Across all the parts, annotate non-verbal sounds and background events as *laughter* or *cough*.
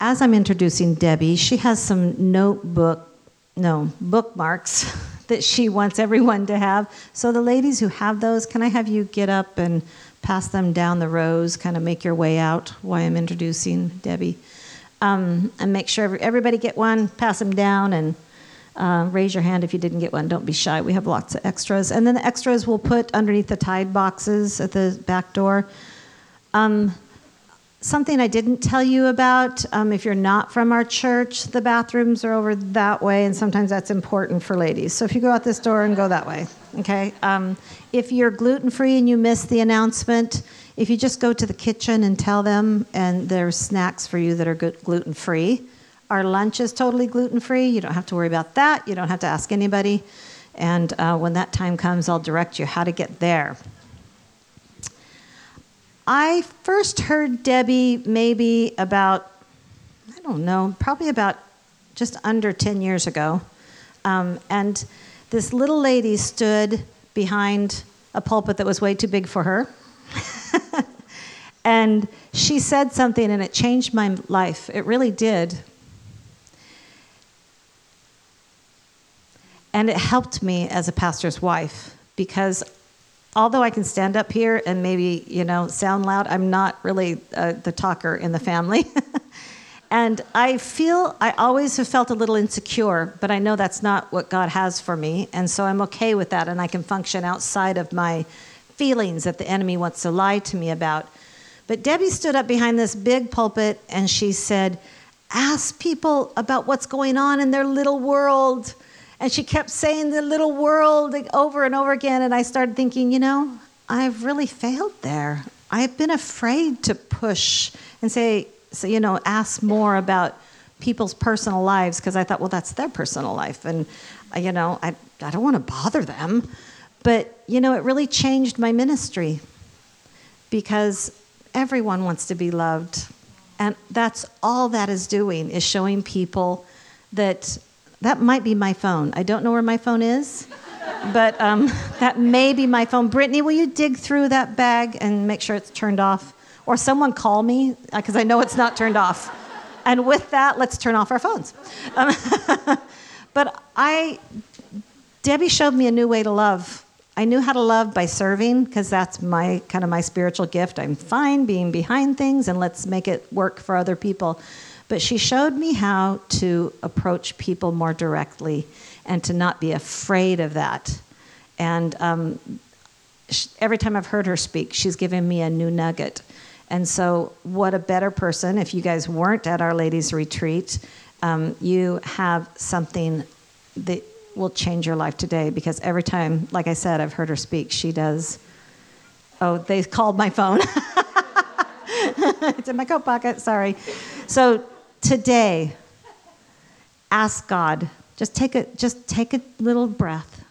as I'm introducing Debbie, she has some notebook, no, bookmarks *laughs* that she wants everyone to have. So, the ladies who have those, can I have you get up and pass them down the rows, kind of make your way out while I'm introducing Debbie? Um, and make sure everybody get one, pass them down, and uh, raise your hand if you didn't get one. Don't be shy. We have lots of extras. And then the extras we'll put underneath the tithe boxes at the back door. Um, something I didn't tell you about um, if you're not from our church, the bathrooms are over that way, and sometimes that's important for ladies. So if you go out this door and go that way, okay? Um, if you're gluten free and you miss the announcement, if you just go to the kitchen and tell them, and there's snacks for you that are gluten free. Our lunch is totally gluten free. You don't have to worry about that. You don't have to ask anybody. And uh, when that time comes, I'll direct you how to get there. I first heard Debbie maybe about, I don't know, probably about just under 10 years ago. Um, and this little lady stood behind a pulpit that was way too big for her. *laughs* and she said something, and it changed my life. It really did. And it helped me as a pastor's wife because although I can stand up here and maybe, you know, sound loud, I'm not really uh, the talker in the family. *laughs* and I feel, I always have felt a little insecure, but I know that's not what God has for me. And so I'm okay with that, and I can function outside of my feelings that the enemy wants to lie to me about. But Debbie stood up behind this big pulpit and she said, Ask people about what's going on in their little world. And she kept saying the little world over and over again. And I started thinking, you know, I've really failed there. I've been afraid to push and say, so, you know, ask more about people's personal lives because I thought, well, that's their personal life. And, uh, you know, I, I don't want to bother them. But, you know, it really changed my ministry because everyone wants to be loved. And that's all that is doing is showing people that that might be my phone. I don't know where my phone is, but um, *laughs* that may be my phone. Brittany, will you dig through that bag and make sure it's turned off? Or someone call me, because uh, I know it's not turned off. And with that, let's turn off our phones. Um, *laughs* but I, Debbie showed me a new way to love. I knew how to love by serving because that's my kind of my spiritual gift. I'm fine being behind things and let's make it work for other people. But she showed me how to approach people more directly and to not be afraid of that. And um, every time I've heard her speak, she's given me a new nugget. And so, what a better person, if you guys weren't at Our Ladies Retreat, um, you have something that will change your life today because every time, like I said, I've heard her speak, she does. Oh, they called my phone. *laughs* it's in my coat pocket, sorry. So, today, ask God. Just take a, just take a little breath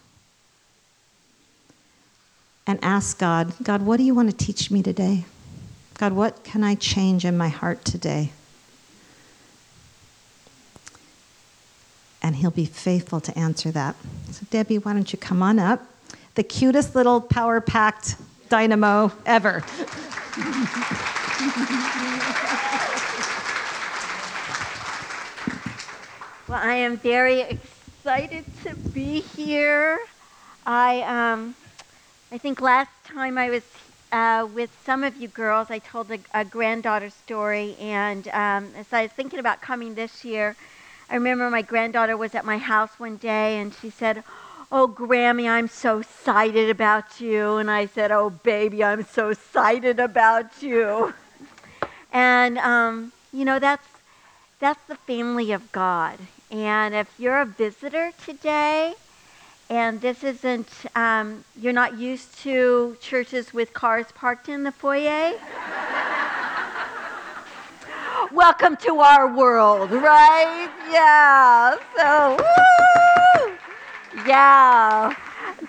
and ask God, God, what do you want to teach me today? God, what can I change in my heart today? And He'll be faithful to answer that. So, Debbie, why don't you come on up? The cutest little power packed dynamo ever. *laughs* Well, I am very excited to be here. I, um, I think last time I was uh, with some of you girls, I told a, a granddaughter story, and um, as I was thinking about coming this year, I remember my granddaughter was at my house one day, and she said, "Oh, Grammy, I'm so excited about you," and I said, "Oh, baby, I'm so excited about you," and um, you know that's that's the family of God. And if you're a visitor today, and this isn't, um, you're not used to churches with cars parked in the foyer, *laughs* welcome to our world, right? Yeah. So, woo! yeah.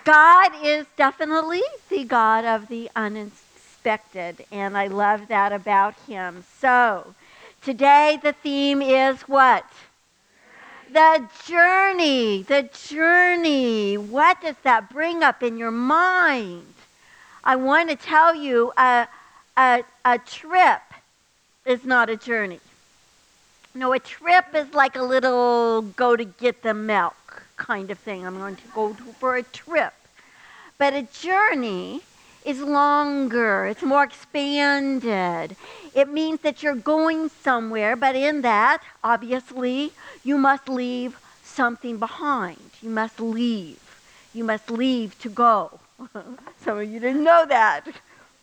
God is definitely the God of the unexpected, and I love that about Him. So, today the theme is what? The journey, the journey. What does that bring up in your mind? I want to tell you a, a, a trip is not a journey. no, a trip is like a little go to get the milk kind of thing. I'm going to go to, for a trip. But a journey is longer, it's more expanded. It means that you're going somewhere, but in that, obviously, you must leave something behind. You must leave. You must leave to go. *laughs* Some of you didn't know that,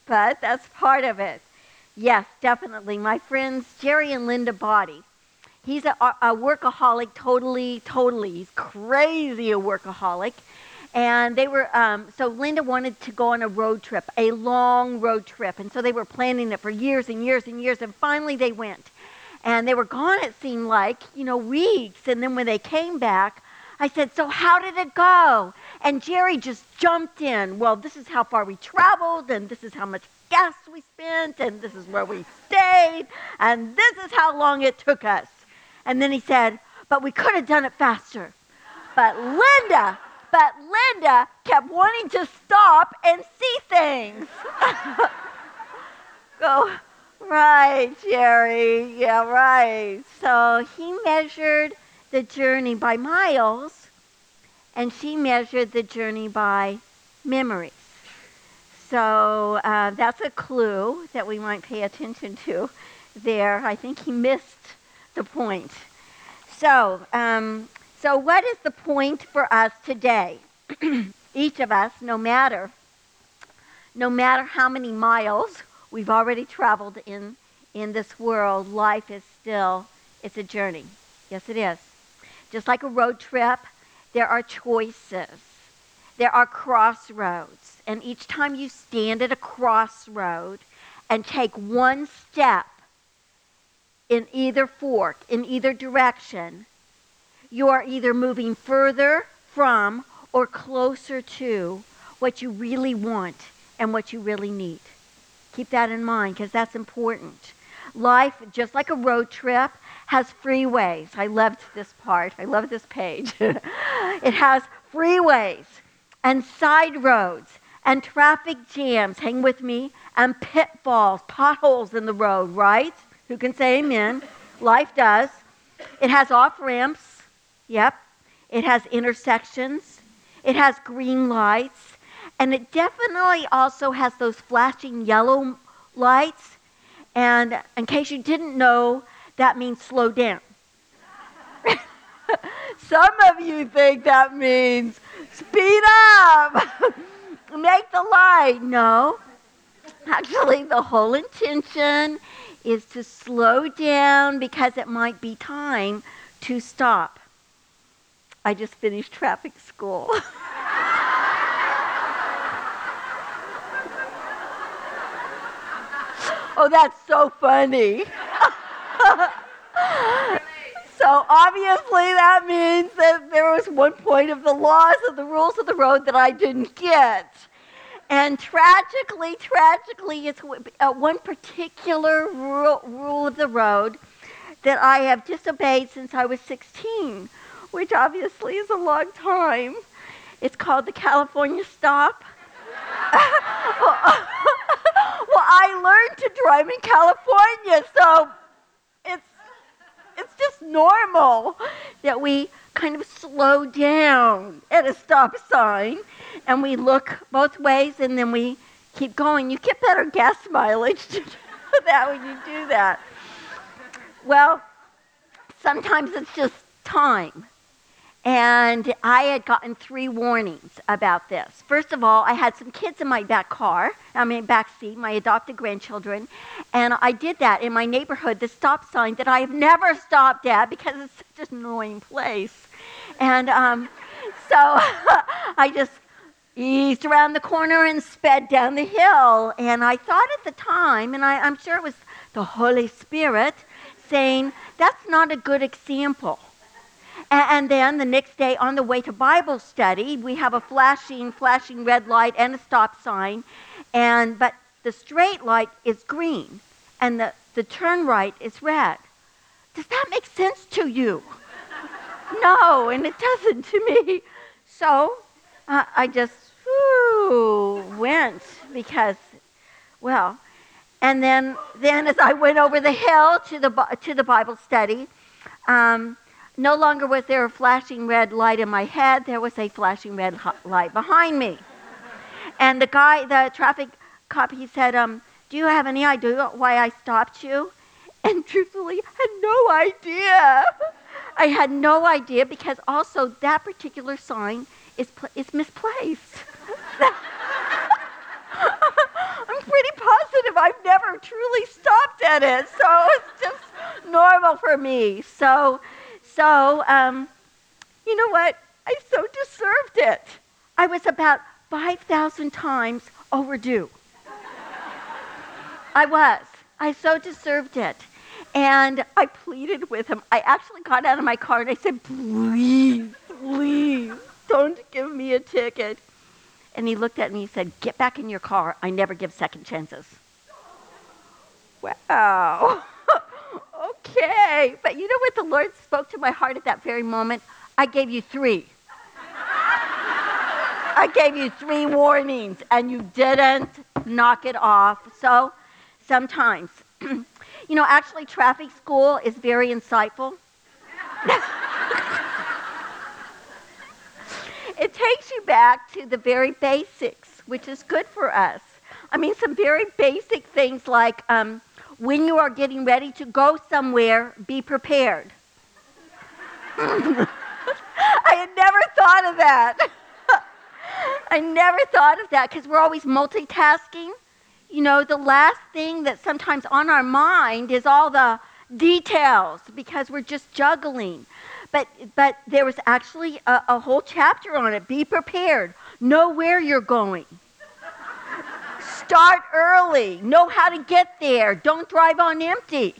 but that's part of it. Yes, definitely. My friends Jerry and Linda Body. He's a, a workaholic, totally, totally. He's crazy a workaholic. And they were, um, so Linda wanted to go on a road trip, a long road trip. And so they were planning it for years and years and years. And finally they went. And they were gone, it seemed like, you know, weeks. And then when they came back, I said, So how did it go? And Jerry just jumped in. Well, this is how far we traveled, and this is how much gas we spent, and this is where we stayed, and this is how long it took us. And then he said, But we could have done it faster. But Linda but Linda kept wanting to stop and see things. *laughs* Go, right, Jerry. Yeah, right. So he measured the journey by miles, and she measured the journey by memories. So uh, that's a clue that we might pay attention to there. I think he missed the point. So, um, so, what is the point for us today? *clears throat* Each of us, no matter no matter how many miles we've already traveled in in this world, life is still it's a journey. Yes, it is. Just like a road trip, there are choices. There are crossroads. And each time you stand at a crossroad and take one step in either fork, in either direction, you are either moving further from or closer to what you really want and what you really need. Keep that in mind because that's important. Life, just like a road trip, has freeways. I loved this part. I love this page. *laughs* it has freeways and side roads and traffic jams. Hang with me. And pitfalls, potholes in the road, right? Who can say amen? Life does. It has off ramps Yep. It has intersections. It has green lights. And it definitely also has those flashing yellow lights. And in case you didn't know, that means slow down. *laughs* Some of you think that means speed up, *laughs* make the light. No. Actually, the whole intention is to slow down because it might be time to stop. I just finished traffic school. *laughs* oh, that's so funny. *laughs* so obviously that means that there was one point of the laws of the rules of the road that I didn't get. And tragically, tragically, it's uh, one particular rule, rule of the road that I have disobeyed since I was 16 which obviously is a long time. It's called the California Stop. *laughs* *laughs* well, I learned to drive in California, so it's it's just normal that we kind of slow down at a stop sign and we look both ways and then we keep going. You get better gas mileage to do *laughs* that when you do that. Well, sometimes it's just time. And I had gotten three warnings about this. First of all, I had some kids in my back car, I mean, back seat, my adopted grandchildren. And I did that in my neighborhood, the stop sign that I have never stopped at because it's such an annoying place. And um, *laughs* so *laughs* I just eased around the corner and sped down the hill. And I thought at the time, and I, I'm sure it was the Holy Spirit saying, that's not a good example and then the next day on the way to Bible study, we have a flashing, flashing red light and a stop sign. And but the straight light is green and the, the turn right is red. Does that make sense to you? *laughs* no, and it doesn't to me. So uh, I just went because, well, and then, then as I went over the hill to the, to the Bible study, um, no longer was there a flashing red light in my head, there was a flashing red light behind me. And the guy, the traffic cop, he said, um, Do you have any idea why I stopped you? And truthfully, I had no idea. I had no idea because also that particular sign is, is misplaced. *laughs* I'm pretty positive I've never truly stopped at it, so it's just normal for me. So, so um, you know what? I so deserved it. I was about 5,000 times overdue. I was. I so deserved it. And I pleaded with him. I actually got out of my car and I said, please, please, don't give me a ticket. And he looked at me and said, Get back in your car. I never give second chances. Wow. Okay. But you know what the Lord spoke to my heart at that very moment? I gave you three. I gave you three warnings and you didn't knock it off. So sometimes, *clears throat* you know, actually, traffic school is very insightful. *laughs* it takes you back to the very basics, which is good for us. I mean, some very basic things like um, when you are getting ready to go somewhere, be prepared. *laughs* I had never thought of that. *laughs* I never thought of that because we're always multitasking. You know, the last thing that sometimes on our mind is all the details because we're just juggling. But, but there was actually a, a whole chapter on it. Be prepared. Know where you're going. Start early. Know how to get there. Don't drive on empty.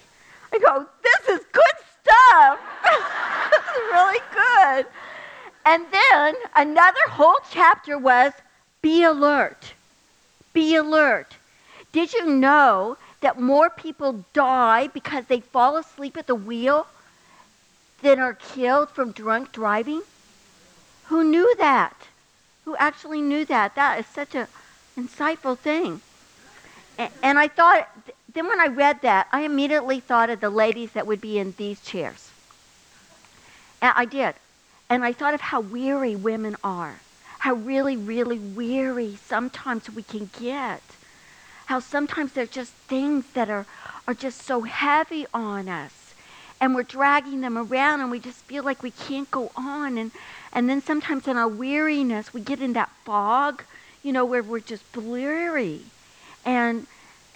I go, this is good stuff. *laughs* this is really good. And then another whole chapter was be alert. Be alert. Did you know that more people die because they fall asleep at the wheel than are killed from drunk driving? Who knew that? Who actually knew that? That is such an insightful thing. And, I thought, then when I read that, I immediately thought of the ladies that would be in these chairs. I did. And I thought of how weary women are, how really, really weary sometimes we can get. How sometimes there's just things that are, are just so heavy on us and we're dragging them around and we just feel like we can't go on and and then sometimes in our weariness we get in that fog you know where we're just blurry and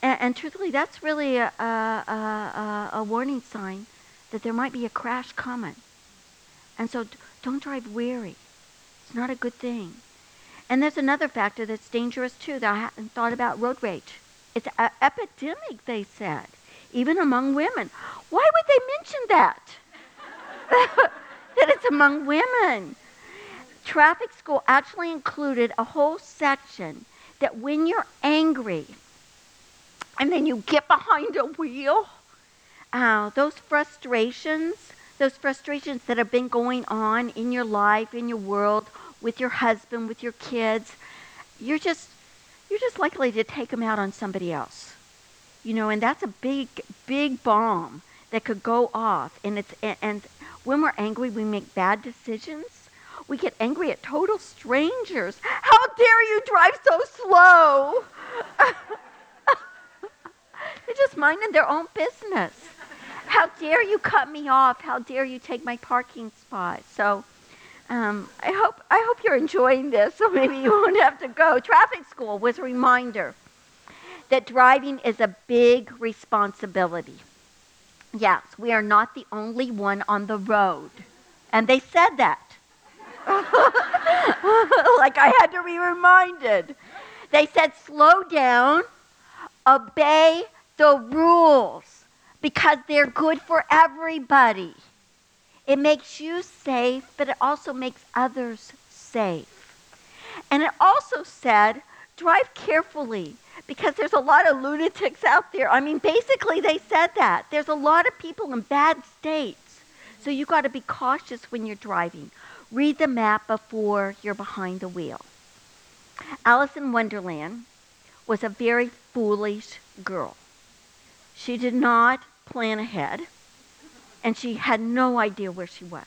and, and truthfully that's really a, a, a, a warning sign that there might be a crash coming and so don't drive weary it's not a good thing and there's another factor that's dangerous too that i hadn't thought about road rage it's an epidemic they said even among women. Why would they mention that? *laughs* that it's among women. Traffic school actually included a whole section that when you're angry and then you get behind a wheel, uh, those frustrations, those frustrations that have been going on in your life, in your world, with your husband, with your kids, you're just you're just likely to take them out on somebody else you know, and that's a big, big bomb that could go off. And it's and, and when we're angry, we make bad decisions. We get angry at total strangers. How dare you drive so slow? *laughs* They're just minding their own business. How dare you cut me off? How dare you take my parking spot? So. Um, I hope I hope you're enjoying this, so maybe you won't have to go. Traffic school was a reminder that driving is a big responsibility. Yes, we are not the only one on the road. And they said that. *laughs* like I had to be reminded. They said, slow down, obey the rules because they're good for everybody. It makes you safe, but it also makes others safe. And it also said, drive carefully because there's a lot of lunatics out there. I mean, basically, they said that. There's a lot of people in bad states. So you got to be cautious when you're driving. Read the map before you're behind the wheel. Alice in Wonderland was a very foolish girl. She did not plan ahead, and she had no idea where she was.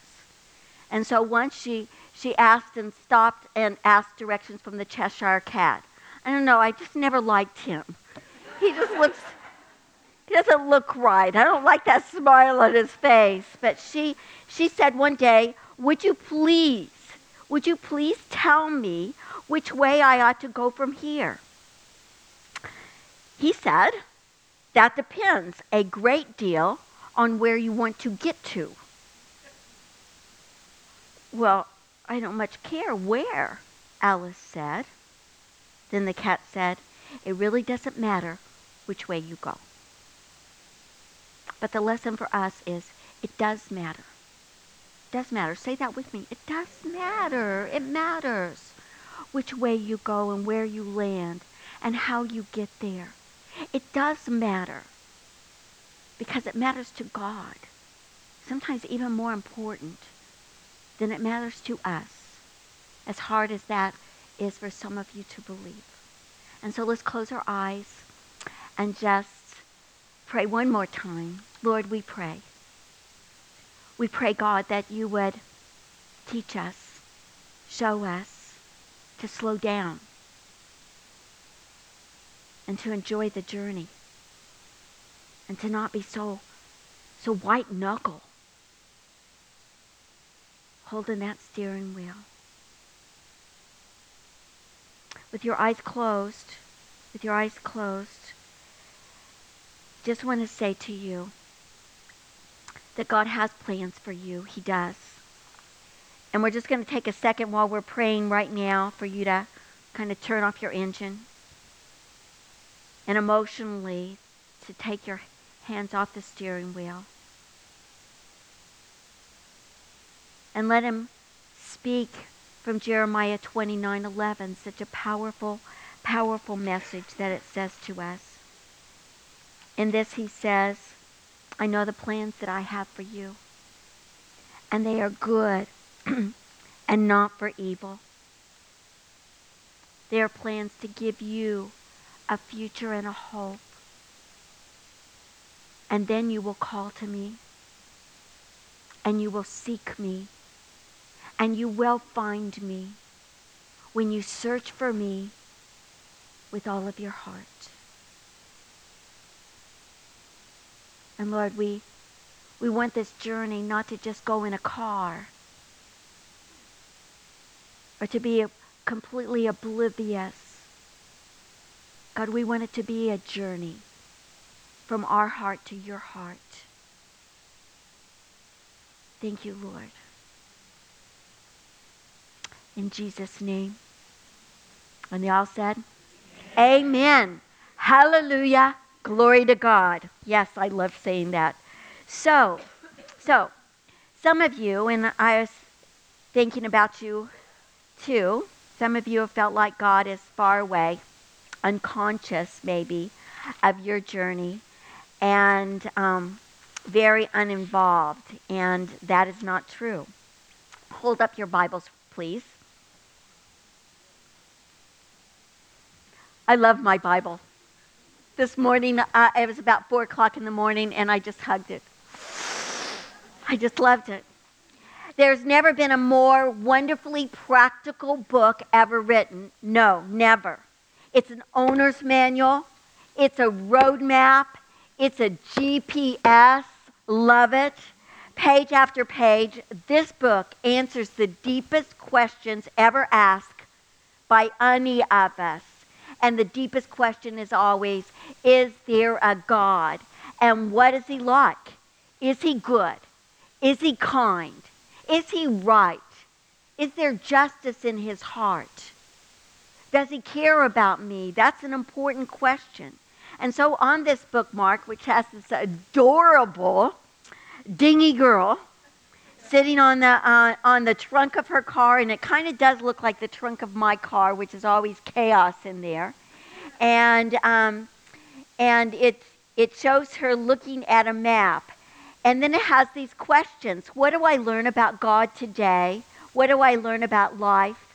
And so once she, she asked and stopped and asked directions from the Cheshire Cat. I don't know, I just never liked him. He just looks, he doesn't look right. I don't like that smile on his face. But she, she said one day, Would you please, would you please tell me which way I ought to go from here? He said, That depends a great deal on where you want to get to. Well, I don't much care where, Alice said. Then the cat said, It really doesn't matter which way you go. But the lesson for us is it does matter. Does matter. Say that with me. It does matter. It matters which way you go and where you land and how you get there. It does matter because it matters to God. Sometimes even more important than it matters to us, as hard as that is for some of you to believe. And so let's close our eyes and just pray one more time. Lord, we pray. We pray, God, that you would teach us, show us to slow down and to enjoy the journey and to not be so so white knuckle holding that steering wheel. With your eyes closed with your eyes closed just want to say to you that God has plans for you he does and we're just going to take a second while we're praying right now for you to kind of turn off your engine and emotionally to take your hands off the steering wheel. And let him speak from Jeremiah 29:11, such a powerful powerful message that it says to us. In this he says, I know the plans that I have for you, and they are good *clears throat* and not for evil. They are plans to give you a future and a hope. And then you will call to me, and you will seek me, and you will find me when you search for me with all of your heart. And Lord, we, we want this journey not to just go in a car or to be completely oblivious God, we want it to be a journey from our heart to your heart. Thank you, Lord. In Jesus' name. And they all said, Amen. Amen. Hallelujah. Glory to God. Yes, I love saying that. So, so, some of you, and I was thinking about you too, some of you have felt like God is far away unconscious, maybe, of your journey and um, very uninvolved. And that is not true. Hold up your Bibles, please. I love my Bible. This morning, uh, it was about 4 o'clock in the morning, and I just hugged it. I just loved it. There's never been a more wonderfully practical book ever written. No, never. It's an owner's manual. It's a roadmap. It's a GPS. Love it. Page after page, this book answers the deepest questions ever asked by any of us. And the deepest question is always Is there a God? And what is he like? Is he good? Is he kind? Is he right? Is there justice in his heart? Does he care about me? That's an important question. And so on this bookmark, which has this adorable dingy girl sitting on the uh, on the trunk of her car, and it kind of does look like the trunk of my car, which is always chaos in there, and um, and it it shows her looking at a map, and then it has these questions: What do I learn about God today? What do I learn about life?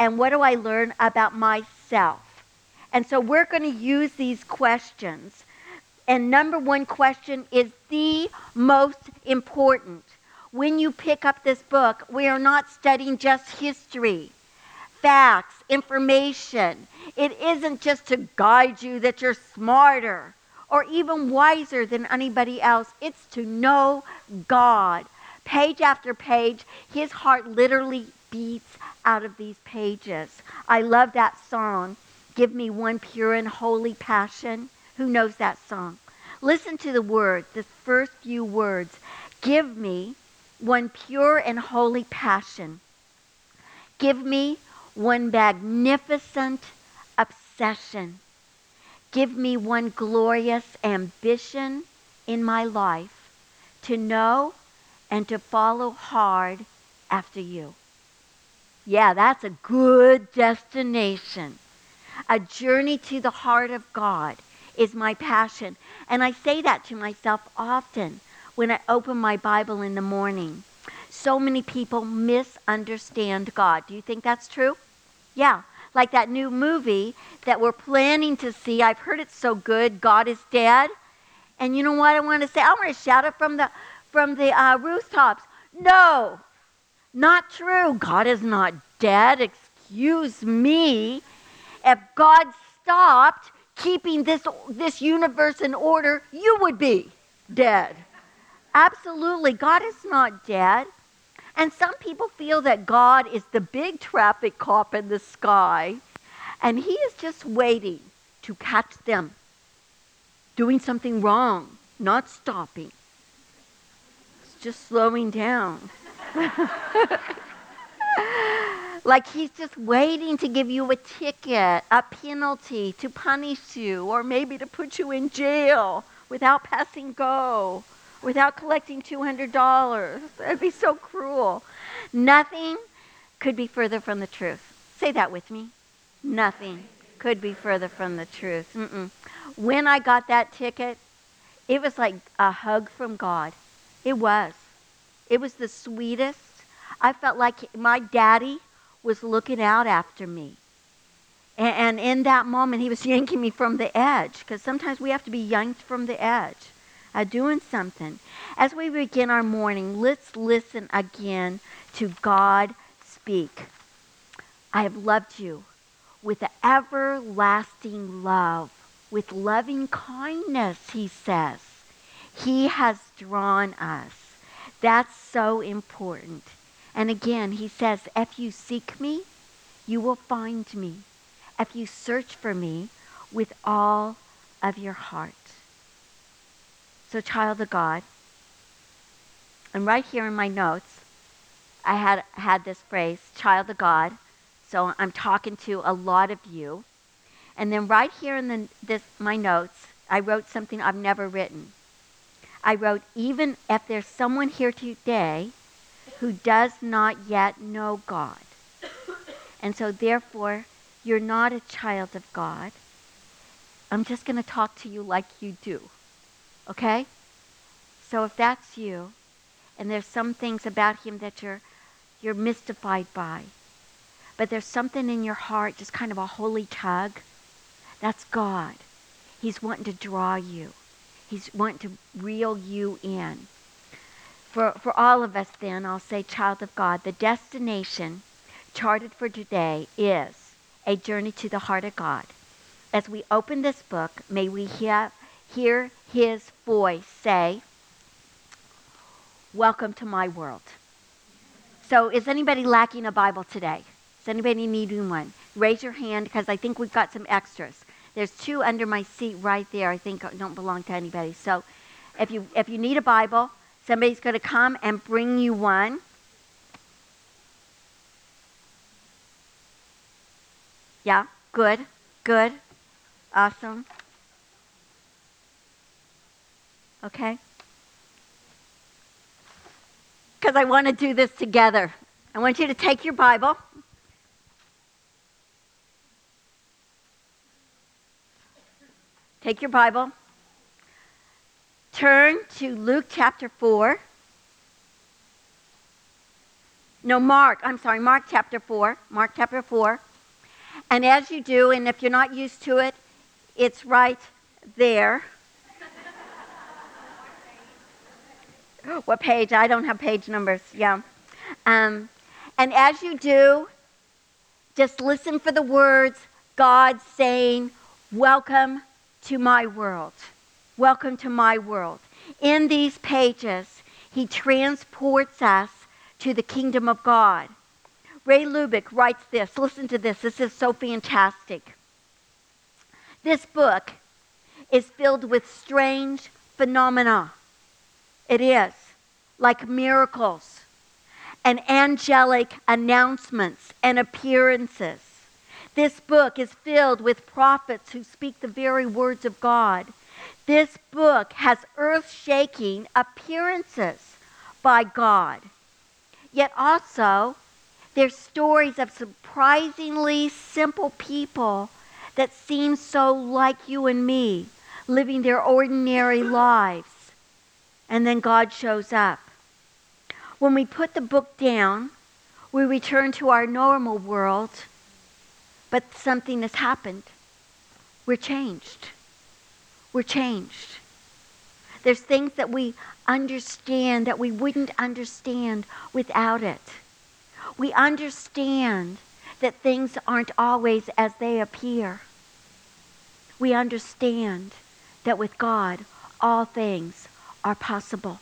and what do I learn about myself? And so we're going to use these questions and number one question is the most important. When you pick up this book, we are not studying just history, facts, information. It isn't just to guide you that you're smarter or even wiser than anybody else. It's to know God. Page after page, his heart literally beats out of these pages. I love that song, Give Me One Pure and Holy Passion. Who knows that song? Listen to the words, the first few words. Give me one pure and holy passion. Give me one magnificent obsession. Give me one glorious ambition in my life to know and to follow hard after you. Yeah, that's a good destination. A journey to the heart of God is my passion. And I say that to myself often when I open my Bible in the morning. So many people misunderstand God. Do you think that's true? Yeah. Like that new movie that we're planning to see. I've heard it's so good, God is Dead. And you know what I want to say? I want to shout it from the from the uh, rooftops. No, not true. God is not dead. Excuse me. If God stopped keeping this, this universe in order, you would be dead. Absolutely. God is not dead. And some people feel that God is the big traffic cop in the sky, and He is just waiting to catch them doing something wrong, not stopping, it's just slowing down. *laughs* like he's just waiting to give you a ticket, a penalty to punish you, or maybe to put you in jail without passing go, without collecting $200. That'd be so cruel. Nothing could be further from the truth. Say that with me. Nothing could be further from the truth. Mm-mm. When I got that ticket, it was like a hug from God. It was. It was the sweetest. I felt like my daddy was looking out after me. And, and in that moment, he was *laughs* yanking me from the edge, because sometimes we have to be yanked from the edge, doing something. As we begin our morning, let's listen again to God speak. I have loved you with everlasting love, with loving kindness, he says. He has drawn us. That's so important. And again, he says, if you seek me, you will find me. If you search for me with all of your heart. So, child of God, and right here in my notes, I had had this phrase, child of God. So I'm talking to a lot of you. And then right here in the, this, my notes, I wrote something I've never written. I wrote, even if there's someone here today who does not yet know God. And so, therefore, you're not a child of God. I'm just going to talk to you like you do. Okay? So, if that's you, and there's some things about Him that you're, you're mystified by, but there's something in your heart, just kind of a holy tug, that's God. He's wanting to draw you. He's wanting to reel you in. For, for all of us, then, I'll say, child of God, the destination charted for today is a journey to the heart of God. As we open this book, may we hear, hear his voice say, Welcome to my world. So, is anybody lacking a Bible today? Is anybody needing one? Raise your hand because I think we've got some extras. There's two under my seat right there. I think don't belong to anybody. So, if you if you need a Bible, Somebody's going to come and bring you one. Yeah, good, good, awesome. Okay? Because I want to do this together. I want you to take your Bible. Take your Bible turn to Luke chapter 4. No, Mark, I'm sorry, Mark chapter 4. Mark chapter 4. And as you do, and if you're not used to it, it's right there. What page. I don't have page numbers. Yeah. Um, and as you do, just listen for the words God saying, Welcome to my world. Welcome to my world. In these pages, he transports us to the kingdom of God. Ray Lubick writes this. Listen to this. This is so fantastic. This book is filled with strange phenomena. It is like miracles and angelic announcements and appearances. This book is filled with prophets who speak the very words of God. This book has earth shaking appearances by God. Yet also, there's stories of surprisingly simple people that seem so like you and me, living their ordinary lives. And then God shows up. When we put the book down, we return to our normal world, but something has happened. We're changed. We're changed. There's things that we understand that we wouldn't understand without it. We understand that things aren't always as they appear. We understand that with God, all things are possible.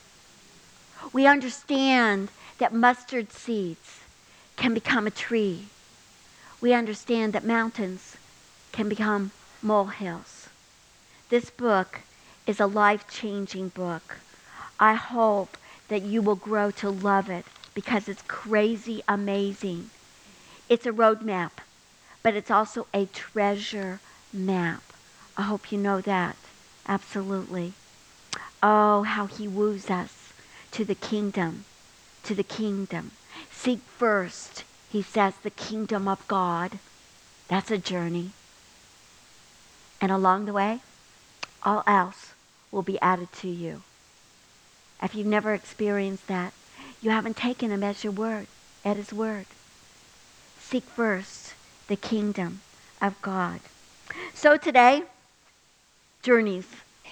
We understand that mustard seeds can become a tree. We understand that mountains can become molehills. This book is a life changing book. I hope that you will grow to love it because it's crazy amazing. It's a roadmap, but it's also a treasure map. I hope you know that. Absolutely. Oh, how he woos us to the kingdom, to the kingdom. Seek first, he says, the kingdom of God. That's a journey. And along the way, all else will be added to you. If you've never experienced that, you haven't taken him as your word, at his word. Seek first the kingdom of God. So today, journeys.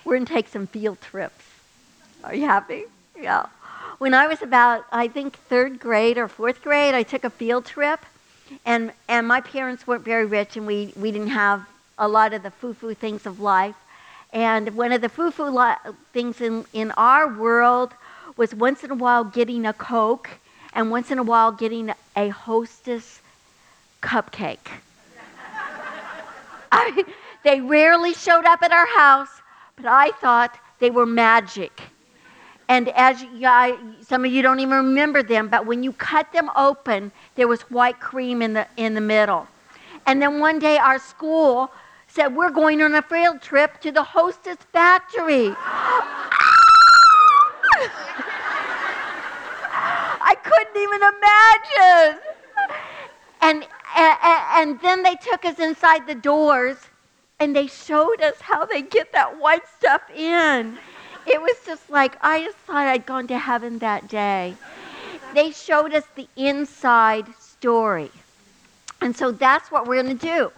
We're going to take some field trips. Are you happy? Yeah. When I was about, I think, third grade or fourth grade, I took a field trip. And, and my parents weren't very rich, and we, we didn't have a lot of the foo foo things of life. And one of the foo foo li- things in, in our world was once in a while getting a Coke and once in a while getting a hostess cupcake. *laughs* I, they rarely showed up at our house, but I thought they were magic. And as I, some of you don't even remember them, but when you cut them open, there was white cream in the, in the middle. And then one day our school said, We're going on a field trip to the hostess factory. *laughs* I couldn't even imagine. And, and, and then they took us inside the doors and they showed us how they get that white stuff in. It was just like, I just thought I'd gone to heaven that day. They showed us the inside story. And so that's what we're going to do.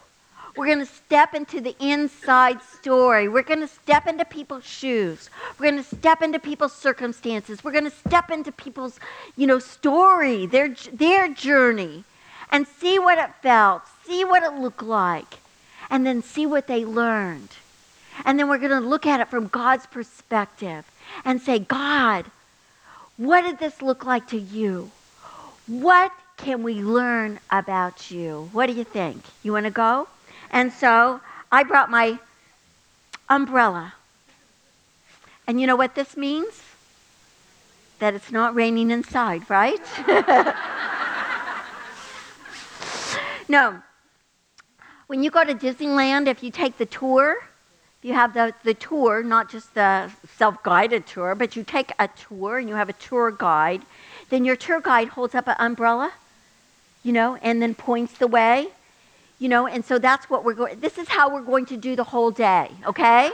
We're going to step into the inside story. We're going to step into people's shoes. We're going to step into people's circumstances. We're going to step into people's, you know, story, their their journey and see what it felt, see what it looked like, and then see what they learned. And then we're going to look at it from God's perspective and say, God, what did this look like to you? What can we learn about you? What do you think? You want to go? And so I brought my umbrella. And you know what this means? That it's not raining inside, right? *laughs* no. When you go to Disneyland, if you take the tour, if you have the, the tour, not just the self guided tour, but you take a tour and you have a tour guide, then your tour guide holds up an umbrella, you know, and then points the way. You know, and so that's what we're going this is how we're going to do the whole day, okay?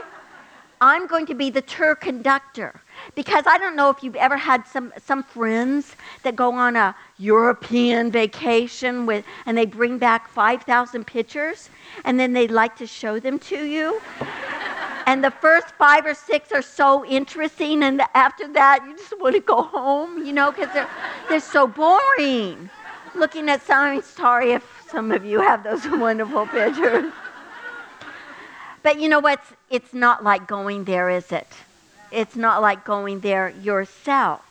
I'm going to be the tour conductor because I don't know if you've ever had some some friends that go on a European vacation with and they bring back 5,000 pictures and then they like to show them to you. *laughs* and the first five or six are so interesting, and after that, you just want to go home, you know, because they're, they're so boring. Looking at some, sorry if some of you have those *laughs* wonderful pictures. But you know what? It's not like going there, is it? It's not like going there yourself.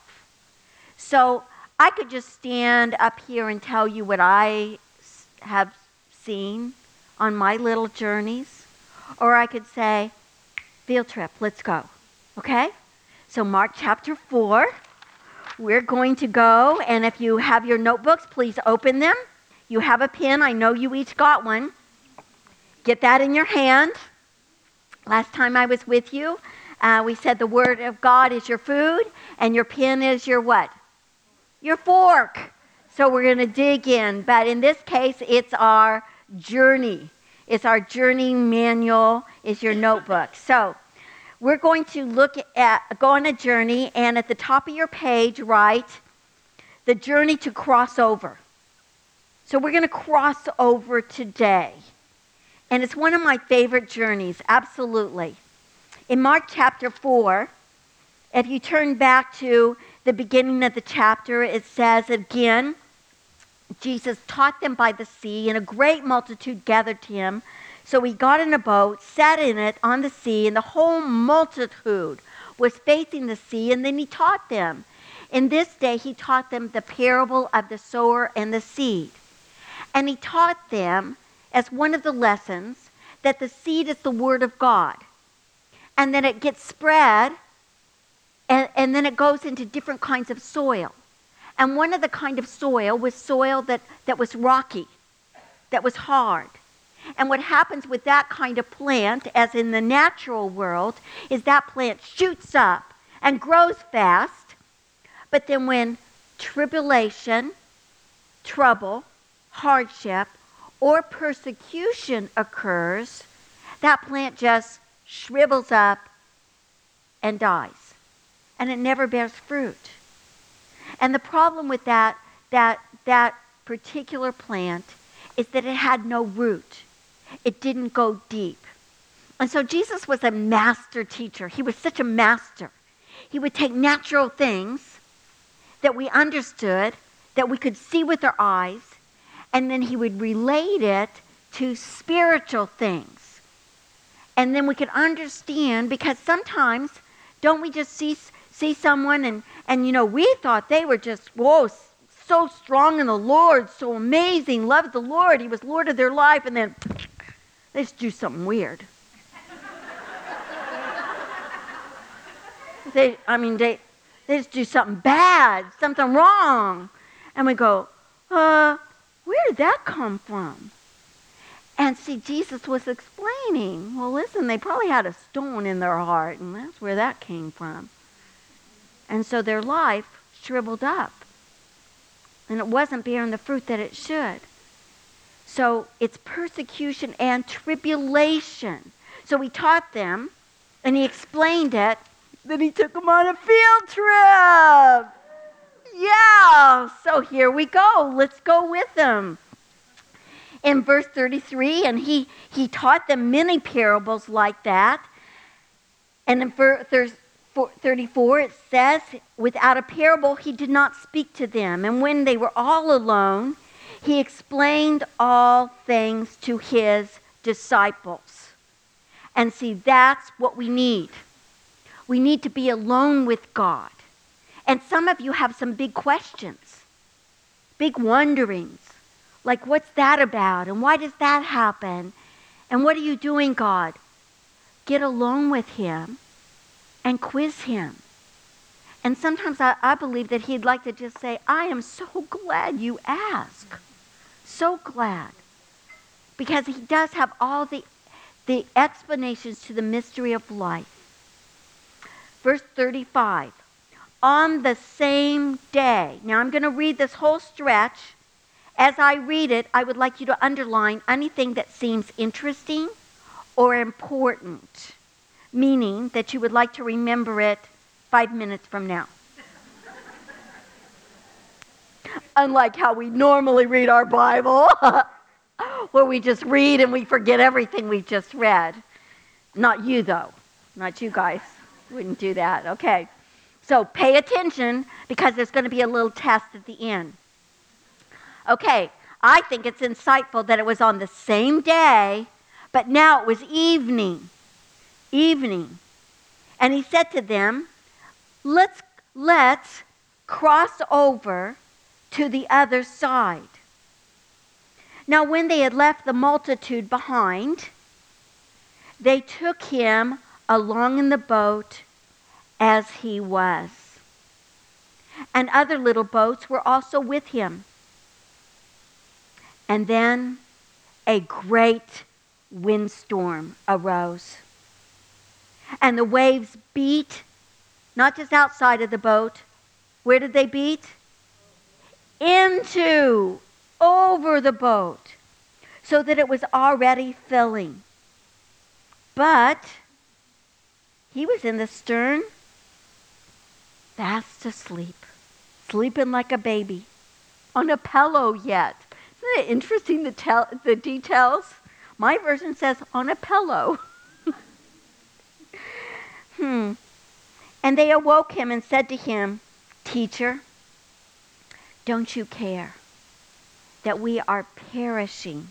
So I could just stand up here and tell you what I have seen on my little journeys, or I could say, field trip, let's go. Okay? So, Mark chapter 4, we're going to go, and if you have your notebooks, please open them. You have a pen, I know you each got one. Get that in your hand. Last time I was with you, uh, we said the Word of God is your food, and your pen is your what? Your fork. So we're going to dig in. But in this case, it's our journey. It's our journey manual, is your notebook. So we're going to look at, go on a journey, and at the top of your page, write the journey to cross over. So we're going to cross over today. And it's one of my favorite journeys, absolutely. In Mark chapter 4, if you turn back to the beginning of the chapter, it says again, Jesus taught them by the sea, and a great multitude gathered to him. So he got in a boat, sat in it on the sea, and the whole multitude was facing the sea, and then he taught them. In this day, he taught them the parable of the sower and the seed. And he taught them, as one of the lessons, that the seed is the word of God. And then it gets spread, and, and then it goes into different kinds of soil. And one of the kind of soil was soil that, that was rocky, that was hard. And what happens with that kind of plant, as in the natural world, is that plant shoots up and grows fast. But then when tribulation, trouble, hardship, or persecution occurs, that plant just shrivels up and dies. And it never bears fruit. And the problem with that, that, that particular plant is that it had no root. It didn't go deep. And so Jesus was a master teacher. He was such a master. He would take natural things that we understood, that we could see with our eyes, and then he would relate it to spiritual things. And then we could understand because sometimes don't we just see see someone and and you know, we thought they were just, whoa, so strong in the Lord, so amazing, loved the Lord. He was Lord of their life, and then they just do something weird. *laughs* they, I mean, they, they just do something bad, something wrong. And we go, uh, where did that come from? And see, Jesus was explaining, well, listen, they probably had a stone in their heart, and that's where that came from. And so their life shriveled up. And it wasn't bearing the fruit that it should. So it's persecution and tribulation. So he taught them and he explained it. Then he took them on a field trip. Yeah. So here we go. Let's go with them. In verse 33, and he, he taught them many parables like that. And in verse 34, it says, without a parable, he did not speak to them. And when they were all alone, he explained all things to his disciples. And see, that's what we need. We need to be alone with God. And some of you have some big questions, big wonderings. Like, what's that about? And why does that happen? And what are you doing, God? Get alone with him and quiz him. And sometimes I, I, believe that he'd like to just say, I am so glad you ask. So glad. Because he does have all the, the explanations to the mystery of life. Verse 35. On the same day. Now I'm going to read this whole stretch. As I read it, I would like you to underline anything that seems interesting or important meaning that you would like to remember it five minutes from now. *laughs* Unlike how we normally read our Bible, *laughs* where we just read and we forget everything we've just read. Not you, though. Not you guys. Wouldn't do that. Okay. So pay attention because there's going to be a little test at the end. Okay, I think it's insightful that it was on the same day, but now it was evening. Evening. And he said to them, Let's, let's cross over to the other side. Now, when they had left the multitude behind, they took him along in the boat as he was. And other little boats were also with him. And then a great windstorm arose. And the waves beat, not just outside of the boat. Where did they beat? Into, over the boat, so that it was already filling. But he was in the stern, fast asleep, sleeping like a baby, on a pillow yet. Isn't it interesting the, tel- the details? My version says on a pillow. *laughs* hmm. And they awoke him and said to him, Teacher, don't you care that we are perishing?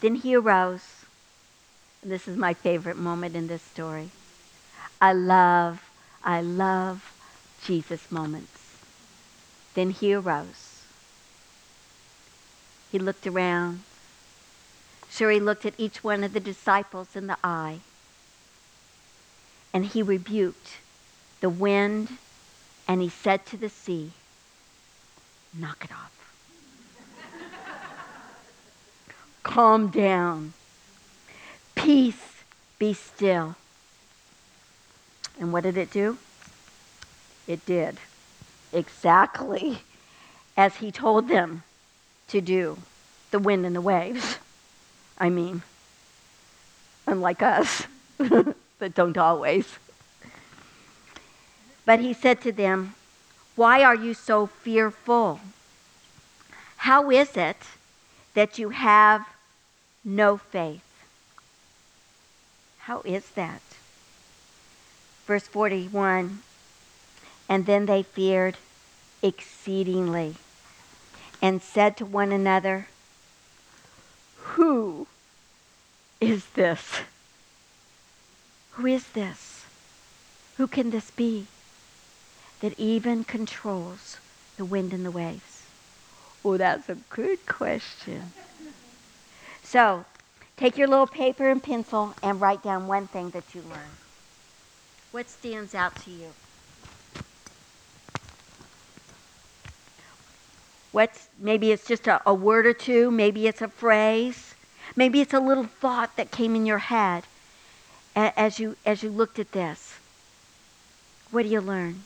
Then he arose. This is my favorite moment in this story. I love, I love Jesus moments. Then he arose. He looked around. Sure, he looked at each one of the disciples in the eye. And he rebuked the wind and he said to the sea, Knock it off. Calm down. Peace, be still. And what did it do? It did exactly as he told them to do the wind and the waves. I mean, unlike us, *laughs* but don't always. But he said to them, Why are you so fearful? How is it that you have no faith? How is that? Verse 41 And then they feared exceedingly and said to one another, Who is this? Who is this? Who can this be that even controls the wind and the waves? Oh, that's a good question. So, take your little paper and pencil and write down one thing that you learned. What stands out to you? What's, maybe it's just a, a word or two, maybe it's a phrase, maybe it's a little thought that came in your head as you, as you looked at this. What do you learn?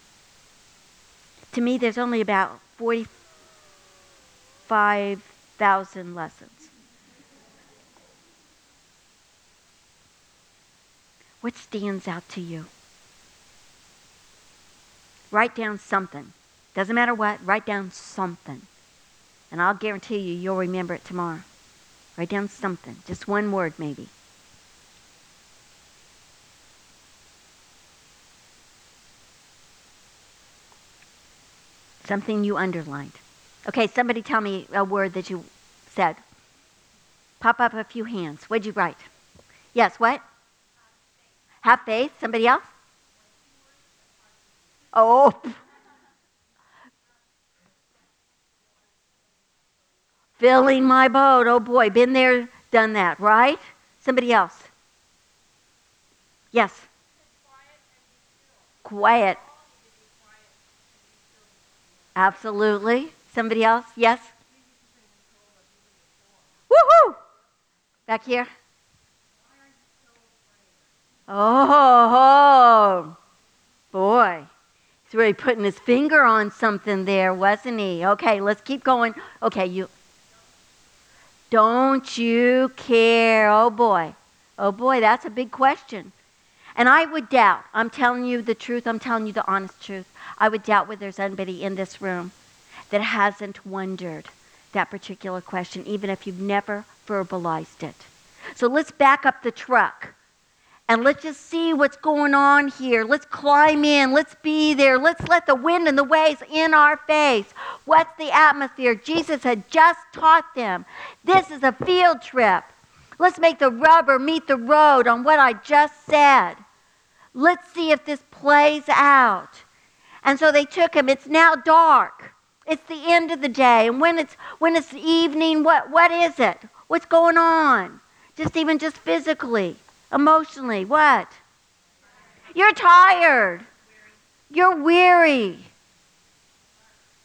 To me, there's only about 45,000 lessons. What stands out to you? Write down something. Doesn't matter what, write down something. And I'll guarantee you, you'll remember it tomorrow. Write down something, just one word maybe. Something you underlined. Okay, somebody tell me a word that you said. Pop up a few hands. What'd you write? Yes, what? Have faith. Somebody else? Oh. Filling my boat. Oh boy, been there, done that, right? Somebody else. Yes. Quiet. Absolutely. Somebody else? Yes. Woohoo! Back here. Oh, boy. He's really putting his finger on something there, wasn't he? Okay, let's keep going. Okay, you. Don't you care? Oh boy. Oh boy, that's a big question. And I would doubt, I'm telling you the truth, I'm telling you the honest truth. I would doubt whether there's anybody in this room that hasn't wondered that particular question, even if you've never verbalized it. So let's back up the truck and let's just see what's going on here. Let's climb in. Let's be there. Let's let the wind and the waves in our face. What's the atmosphere? Jesus had just taught them. This is a field trip. Let's make the rubber meet the road on what I just said. Let's see if this plays out. And so they took him. It's now dark. It's the end of the day. And when it's when it's evening, what what is it? What's going on? Just even just physically. Emotionally, what? You're tired. You're weary.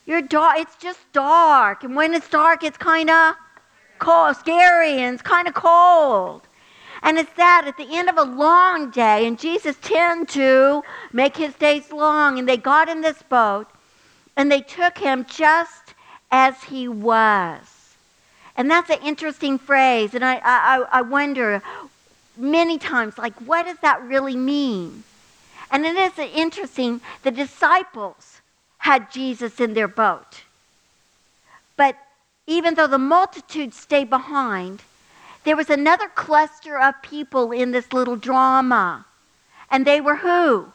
You're dark. It's just dark. And when it's dark, it's kind of cold, scary, and it's kind of cold. And it's that at the end of a long day, and Jesus tend to make his days long, and they got in this boat, and they took him just as he was. And that's an interesting phrase, and I, I, I wonder many times, like, what does that really mean? And it is interesting, the disciples had Jesus in their boat. But even though the multitude stayed behind, there was another cluster of people in this little drama. And they were who?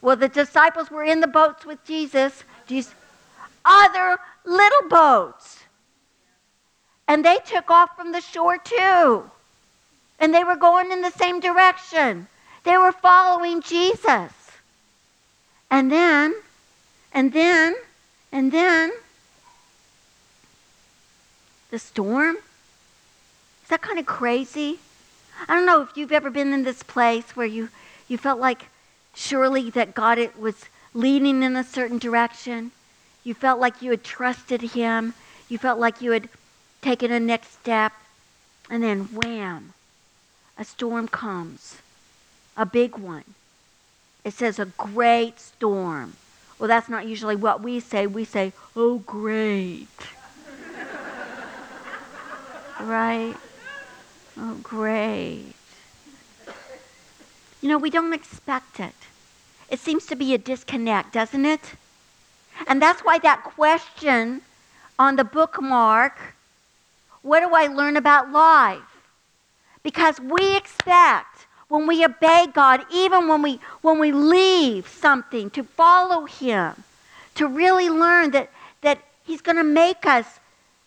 Well, the disciples were in the boats with Jesus. Jesus other little boats. And they took off from the shore too and they were going in the same direction. They were following Jesus. And then, and then, and then, the storm. Is that kind of crazy? I don't know if you've ever been in this place where you, you felt like surely that God it was leading in a certain direction. You felt like you had trusted Him. You felt like you had taken a next step. And then wham, a storm comes, a big one. It says a great storm. Well, that's not usually what we say. We say, oh, great. right? Oh, great. You know, we don't expect it. It seems to be a disconnect, doesn't it? And that's why that question on the bookmark what do I learn about life? Because we expect when we obey God, even when we, when we leave something to follow Him, to really learn that, that He's going to make us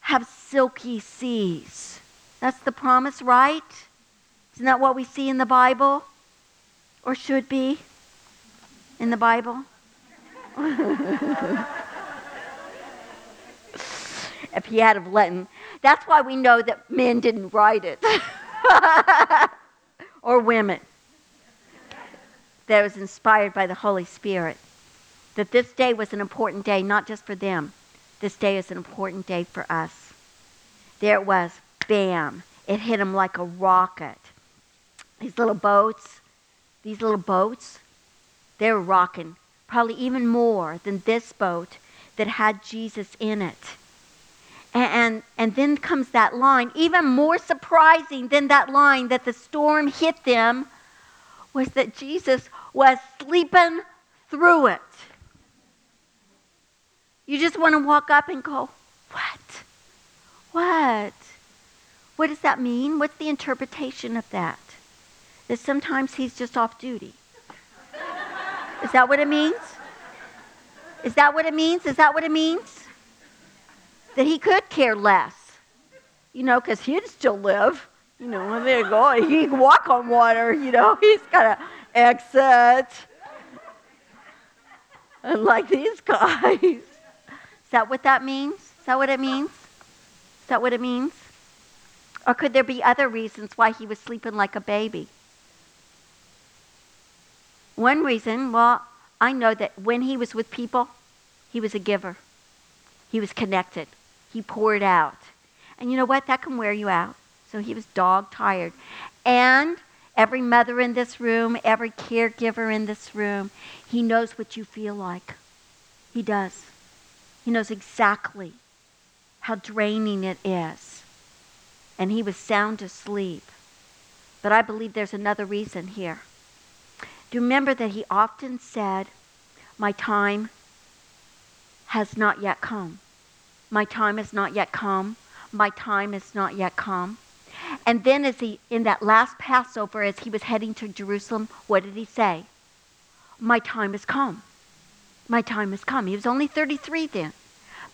have silky seas. That's the promise, right? Isn't that what we see in the Bible? Or should be in the Bible? *laughs* if he had of letting, that's why we know that men didn't write it. *laughs* *laughs* or women that was inspired by the Holy Spirit. That this day was an important day, not just for them. This day is an important day for us. There it was, bam. It hit them like a rocket. These little boats, these little boats, they were rocking probably even more than this boat that had Jesus in it. And, and then comes that line, even more surprising than that line that the storm hit them, was that Jesus was sleeping through it. You just want to walk up and go, What? What? What does that mean? What's the interpretation of that? That sometimes he's just off duty. Is that what it means? Is that what it means? Is that what it means? That he could care less, you know, because he'd still live. You know, there you go. *laughs* He can walk on water, you know. *laughs* He's got to exit. *laughs* And like these guys. Is that what that means? Is that what it means? Is that what it means? Or could there be other reasons why he was sleeping like a baby? One reason, well, I know that when he was with people, he was a giver. He was connected. He poured out. And you know what? That can wear you out. So he was dog tired. And every mother in this room, every caregiver in this room, he knows what you feel like. He does. He knows exactly how draining it is. And he was sound asleep. But I believe there's another reason here. Do you remember that he often said, My time has not yet come? My time has not yet come. My time has not yet come. And then as he in that last Passover as he was heading to Jerusalem, what did he say? My time has come. My time has come. He was only 33 then.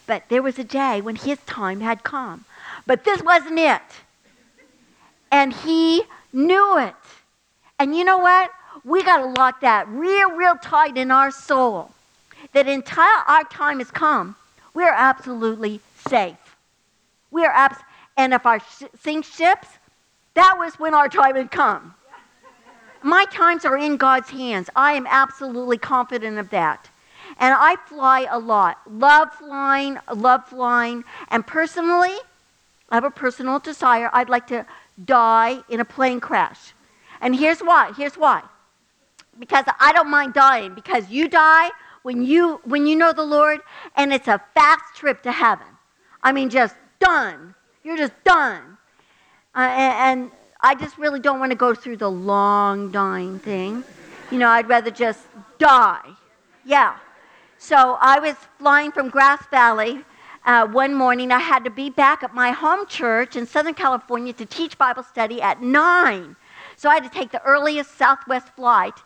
But there was a day when his time had come. But this wasn't it. And he knew it. And you know what? We got to lock that real, real tight in our soul. That until our time has come, we are absolutely safe. We are abs- and if our sh- sink ships, that was when our time had come. My times are in God's hands. I am absolutely confident of that. And I fly a lot. Love flying, love flying. And personally, I have a personal desire. I'd like to die in a plane crash. And here's why. Here's why. Because I don't mind dying. Because you die when you when you know the Lord, and it's a fast trip to heaven. I mean, just done. You're just done. Uh, and, and I just really don't want to go through the long dying thing. You know, I'd rather just die. Yeah. So I was flying from Grass Valley uh, one morning. I had to be back at my home church in Southern California to teach Bible study at 9. So I had to take the earliest Southwest flight.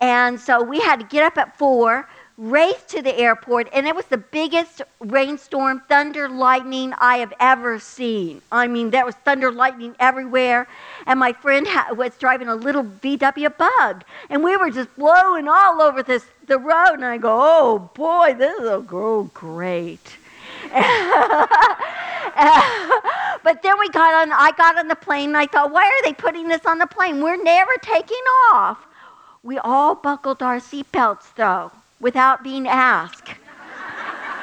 And so we had to get up at 4, raced to the airport, and it was the biggest rainstorm, thunder, lightning I have ever seen. I mean, there was thunder, lightning everywhere. And my friend ha- was driving a little VW bug, and we were just blowing all over this the road. And I go, oh boy, this is oh, great. *laughs* but then we got on. I got on the plane, and I thought, why are they putting this on the plane? We're never taking off. We all buckled our seatbelts, though without being asked.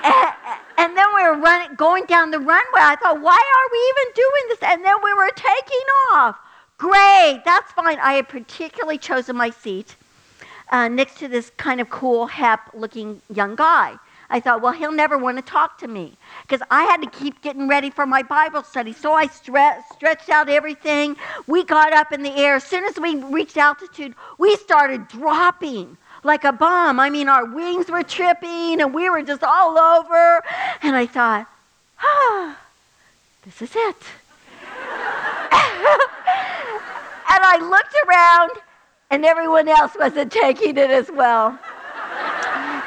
and, and, then we were going down the runway. I thought, why are we even doing this? And then we were taking off. Great, that's fine. I had particularly chosen my seat uh, next to this kind of cool, hep looking young guy. I thought, well, he'll never want to talk to me because I had to keep getting ready for my Bible study. So I stre- stretched out everything. We got up in the air. As soon as we reached altitude, we started dropping like a bomb. I mean, our wings were tripping and we were just all over. And I thought, ah, this is it. *laughs* and I looked around and everyone else wasn't taking it as well.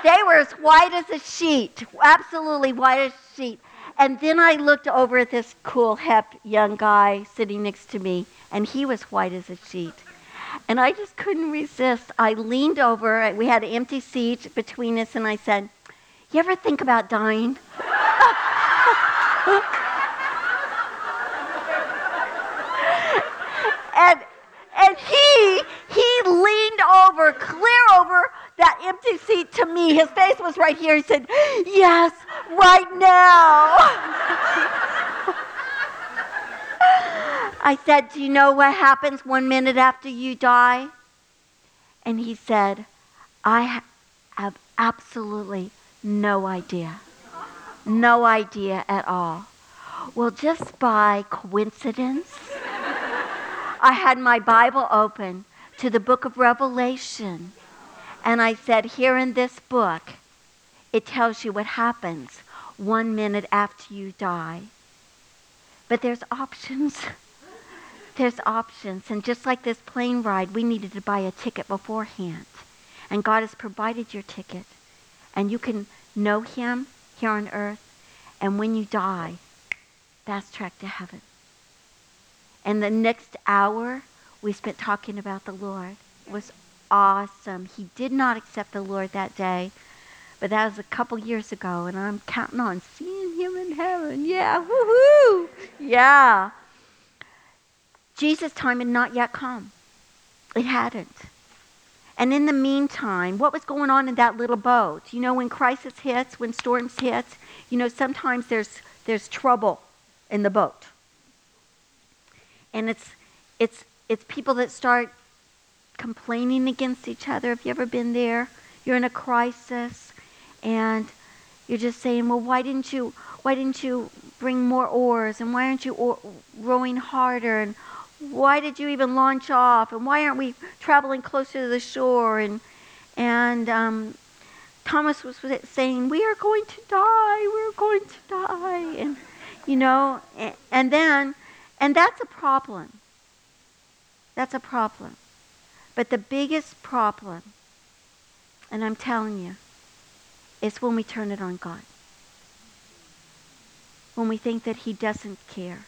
they were as white as a sheet, absolutely white as a sheet. And then I looked over at this cool, hep young guy sitting next to me, and he was white as a sheet. And I just couldn't resist. I leaned over. We had an empty seat between us, and I said, You ever think about dying? *laughs* and and he he leaned over, clear over that empty seat to me. His face was right here. He said, Yes, right now. *laughs* I said, Do you know what happens one minute after you die? And he said, I have absolutely no idea. No idea at all. Well, just by coincidence, I had my Bible open to the book of Revelation. And I said, Here in this book, it tells you what happens one minute after you die. But there's options. There's options. And just like this plane ride, we needed to buy a ticket beforehand. And God has provided your ticket. And you can know Him here on earth. And when you die, fast track to heaven. And the next hour we spent talking about the Lord it was awesome. He did not accept the Lord that day, but that was a couple years ago, and I'm counting on seeing him in heaven. Yeah, woohoo! Yeah. Jesus' time had not yet come. It hadn't. And in the meantime, what was going on in that little boat? You know, when crisis hits, when storms hit, you know, sometimes there's there's trouble in the boat. And it's it's it's people that start complaining against each other. Have you ever been there? You're in a crisis and you're just saying, "Well, why didn't you why didn't you bring more oars and why aren't you or- rowing harder and why did you even launch off? And why aren't we traveling closer to the shore? And and um, Thomas was saying, we are going to die. We're going to die. And you know, and, and then And that's a problem. That's a problem. But the biggest problem, and I'm telling you, is when we turn it on God. When we think that he doesn't care.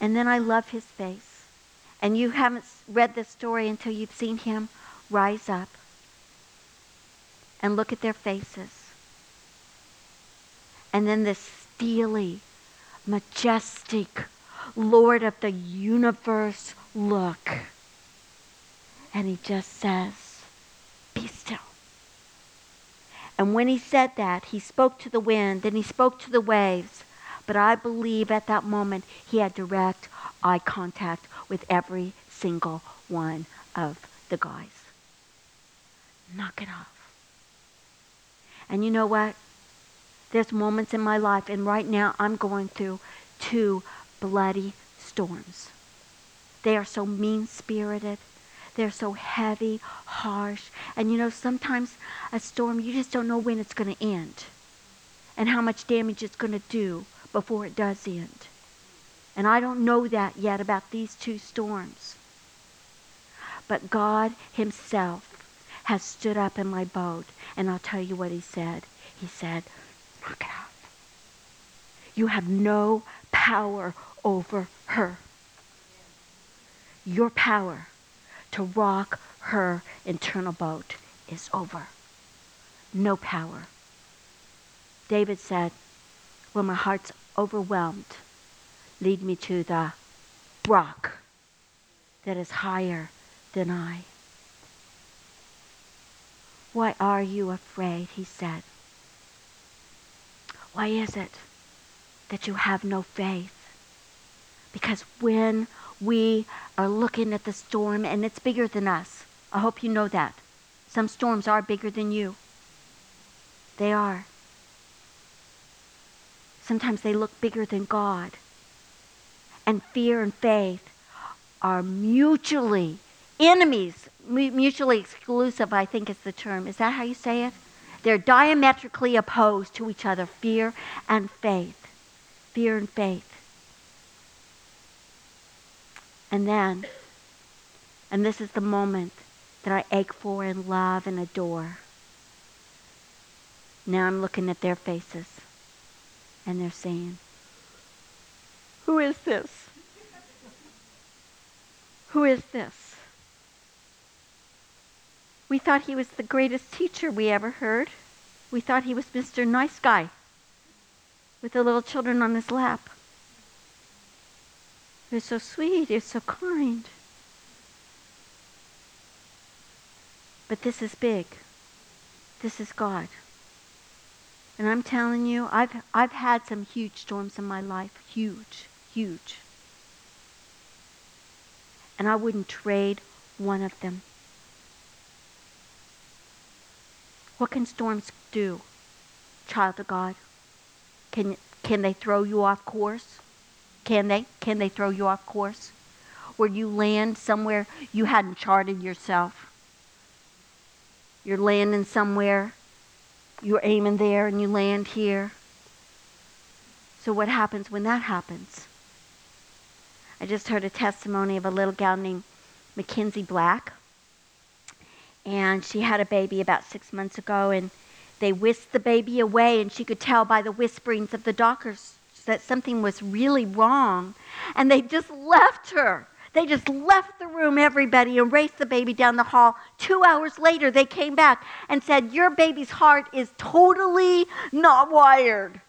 And then I love his face. And you haven't read this story until you've seen him rise up and look at their faces. And then this steely, majestic Lord of the universe look. And he just says, Be still. And when he said that, he spoke to the wind and he spoke to the waves. But I believe at that moment he had direct eye contact with every single one of the guys. Knock it off. And you know what? There's moments in my life, and right now I'm going through two bloody storms. They are so mean spirited. They're so heavy, harsh. And you know, sometimes a storm, you just don't know when it's going to end and how much damage it's going to do before it does end. And I don't know that yet about these two storms. But God Himself has stood up in my boat, and I'll tell you what He said. He said, Knock it off. You have no power over her. Your power to rock her internal boat is over. No power. David said, When my heart's overwhelmed, lead me to the rock that is higher than I. Why are you afraid? He said. Why is it that you have no faith? Because when we are looking at the storm and it's bigger than us, I hope you know that. Some storms are bigger than you. They are. Sometimes they look bigger than God. And fear and faith are mutually enemies, mutually exclusive, I think is the term. Is that how you say it? They're diametrically opposed to each other fear and faith. Fear and faith. And then, and this is the moment that I ache for and love and adore. Now I'm looking at their faces and they're saying, Who is this? Who is this? We thought he was the greatest teacher we ever heard. We thought he was Mr. Nice Guy with the little children on his lap. He was so sweet, he was so kind. But this is big. This is God. And I'm telling you, I've, I've had some huge storms in my life. Huge, huge. And I wouldn't trade one of them. What can storms do, child of God? Can, can they throw you off course? Can they? Can they throw you off course? Where you land somewhere you hadn't charted yourself. You're landing somewhere, you're aiming there, and you land here. So, what happens when that happens? I just heard a testimony of a little gal named Mackenzie Black. And she had a baby about six months ago, and they whisked the baby away, and she could tell by the whisperings of the doctors that something was really wrong. And they just left her. They just left the room, everybody, and raced the baby down the hall. Two hours later, they came back and said, Your baby's heart is totally not wired.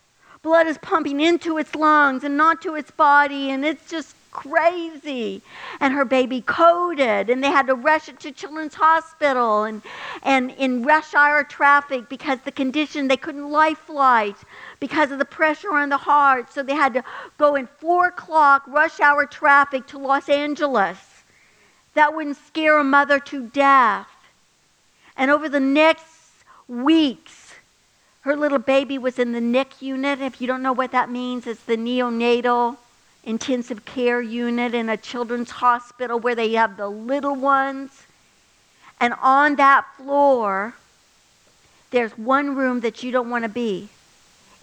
Blood is pumping into its lungs and not to its body, and it's just crazy. And her baby coded, and they had to rush it to Children's Hospital and, and in rush hour traffic because the condition they couldn't life flight because of the pressure on the heart. So they had to go in four o'clock rush hour traffic to Los Angeles. That wouldn't scare a mother to death. And over the next weeks, her little baby was in the NIC unit. If you don't know what that means, it's the neonatal intensive care unit in a children's hospital where they have the little ones. And on that floor, there's one room that you don't want to be.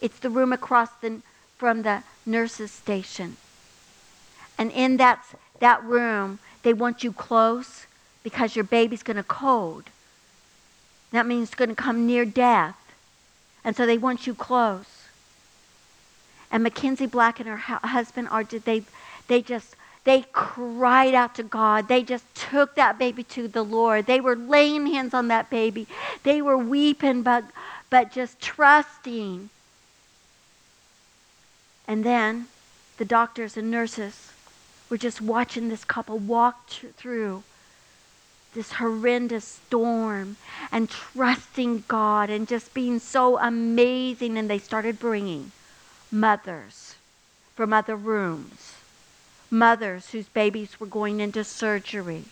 It's the room across the, from the nurse's station. And in that, that room, they want you close because your baby's going to cold. That means it's going to come near death. And so they want you close. And Mackenzie Black and her husband are they they just they cried out to God. They just took that baby to the Lord. They were laying hands on that baby. They were weeping but but just trusting. And then the doctors and nurses were just watching this couple walk through this horrendous storm and trusting God and just being so amazing. And they started bringing mothers from other rooms, mothers whose babies were going into surgery.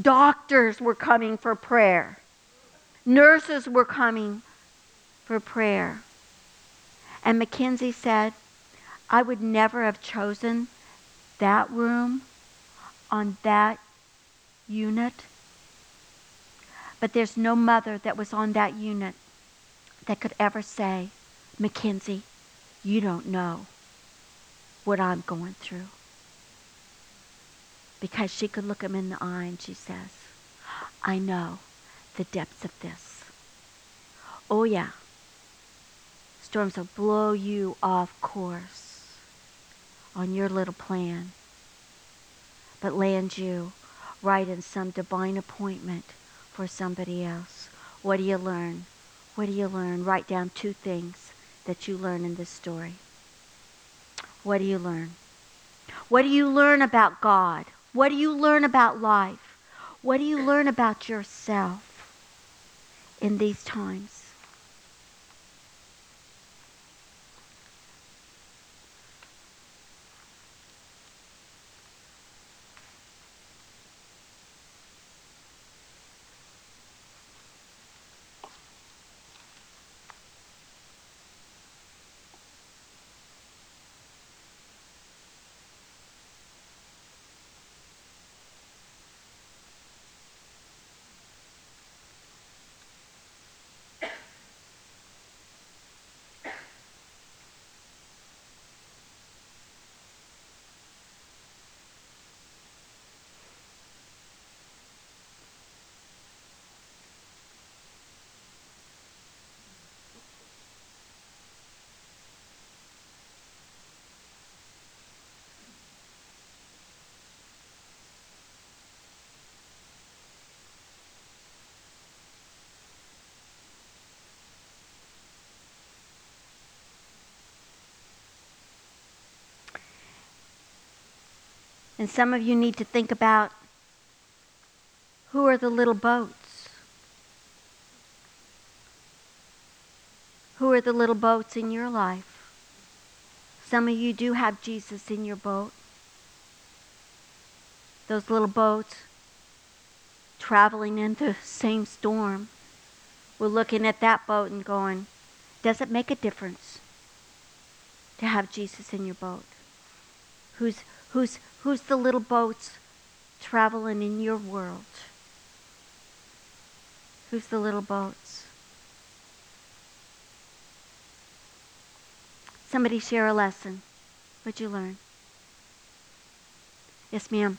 Doctors were coming for prayer. Nurses were coming for prayer. And Mackenzie said, I would never have chosen that room on that unit. But there's no mother that was on that unit that could ever say, Mackenzie, you don't know what I'm going through. Because she could look him in the eye and she says, I know the depths of this. Oh, yeah. Storms will blow you off course on your little plan, but land you right in some divine appointment for somebody else. What do you learn? What do you learn? Write down two things that you learn in this story. What do you learn? What do you learn about God? What do you learn about life? What do you learn about yourself in these times? And some of you need to think about who are the little boats? Who are the little boats in your life? Some of you do have Jesus in your boat. Those little boats traveling in the same storm. We're looking at that boat and going, does it make a difference to have Jesus in your boat? Who's, who's, Who's the little boats traveling in your world? Who's the little boats? Somebody share a lesson. What'd you learn? Yes, ma'am.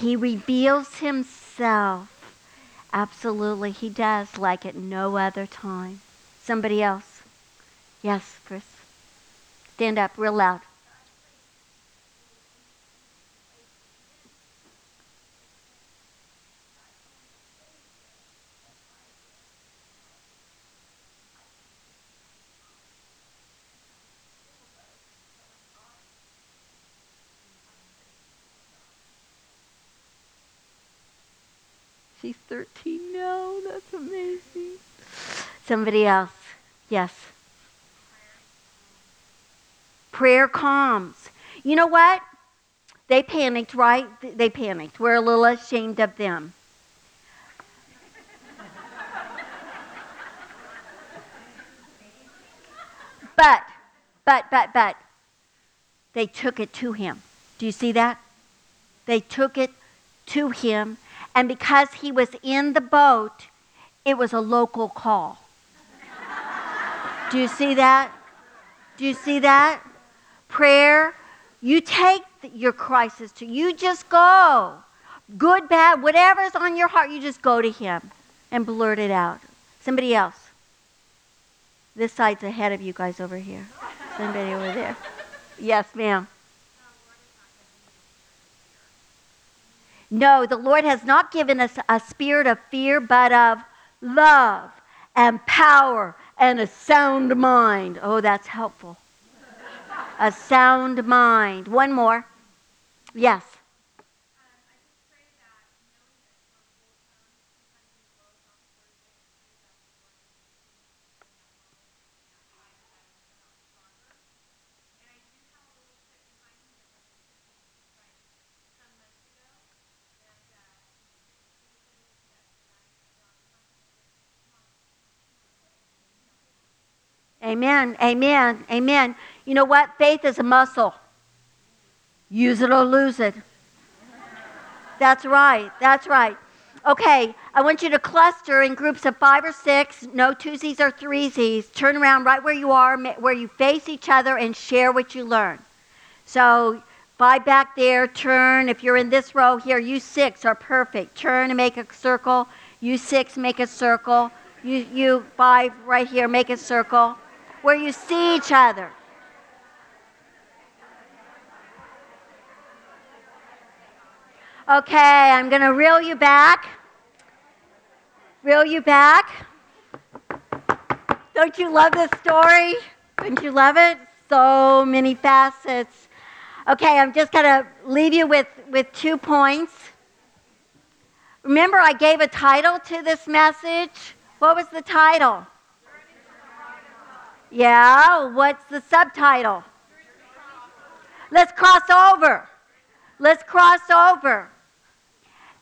He reveals himself. Absolutely, he does, like at no other time. Somebody else? Yes, Chris. Stand up real loud. She's 13 now. That's amazing. Somebody else. Yes. Prayer calms. You know what? They panicked, right? They panicked. We're a little ashamed of them. but, but, but, but, they took it to him. Do you see that? They took it to him, and because he was in the boat, it was a local call. Do you see that? Do you see that? Prayer, you take your crisis to, you just go. Good, bad, whatever's on your heart, you just go to him and blurt it out. Somebody else. This side's ahead of you guys over here. Somebody over there. Yes, ma'am. No, the Lord has not given us a spirit of fear, but of love and power and a sound mind. Oh, that's helpful. a sound mind. One more. Yes. Amen. Amen. Amen. You know what? Faith is a muscle. Use it or lose it. That's right. That's right. Okay, I want you to cluster in groups of five or six, no twosies or threesies. Turn around right where you are, where you face each other, and share what you learn. So, five back there, turn. If you're in this row here, you six are perfect. Turn and make a circle. You six, make a circle. You, you five right here, make a circle where you see each other. Okay, I'm going to reel you back. Reel you back. Don't you love this story? Don't you love it? So many facets. Okay, I'm just going to leave you with, with two points. Remember, I gave a title to this message. What was the title? Yeah, what's the subtitle? Let's cross over. Let's cross over.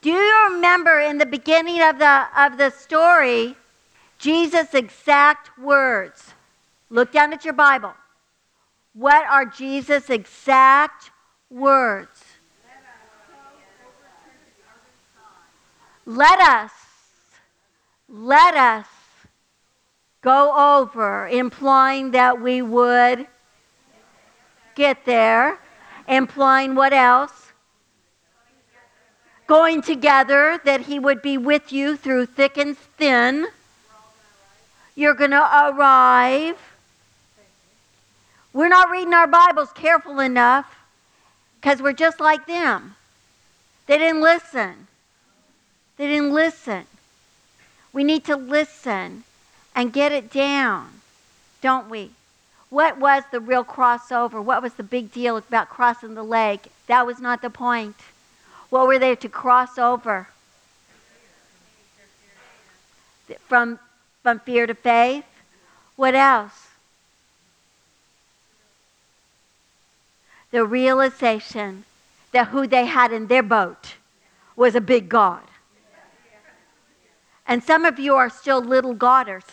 Do you remember in the beginning of the, of the story, Jesus' exact words? Look down at your Bible. What are Jesus' exact words? Let us, let us go over, implying that we would get there, implying what else? Going together, that He would be with you through thick and thin. You're going to arrive. We're not reading our Bibles careful enough because we're just like them. They didn't listen. They didn't listen. We need to listen and get it down, don't we? What was the real crossover? What was the big deal about crossing the lake? That was not the point. What were they to cross over? From, from fear to faith? What else? The realization that who they had in their boat was a big God. And some of you are still little Godders.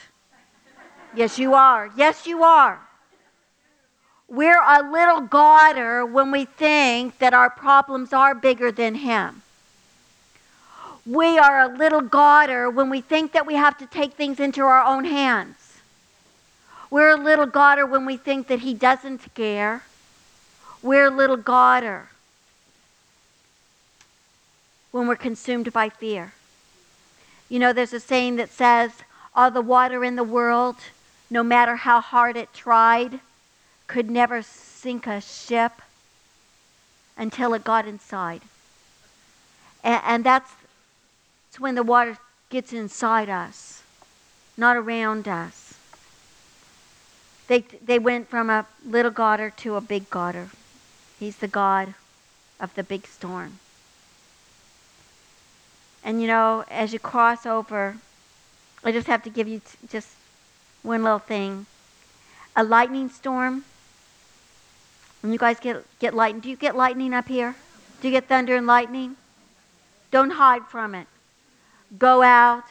Yes, you are. Yes, you are. We're a little Godder when we think that our problems are bigger than Him. We are a little Godder when we think that we have to take things into our own hands. We're a little Godder when we think that He doesn't care. We're a little Godder when we're consumed by fear. You know, there's a saying that says, all the water in the world no matter how hard it tried, could never sink a ship until it got inside. And, and that's, that's when the water gets inside us, not around us. They, they went from a little Godder to a big Godder. He's the God of the big storm. And you know, as you cross over, I just have to give you t- just one little thing. A lightning storm. When you guys get, get lightning, do you get lightning up here? Do you get thunder and lightning? Don't hide from it. Go out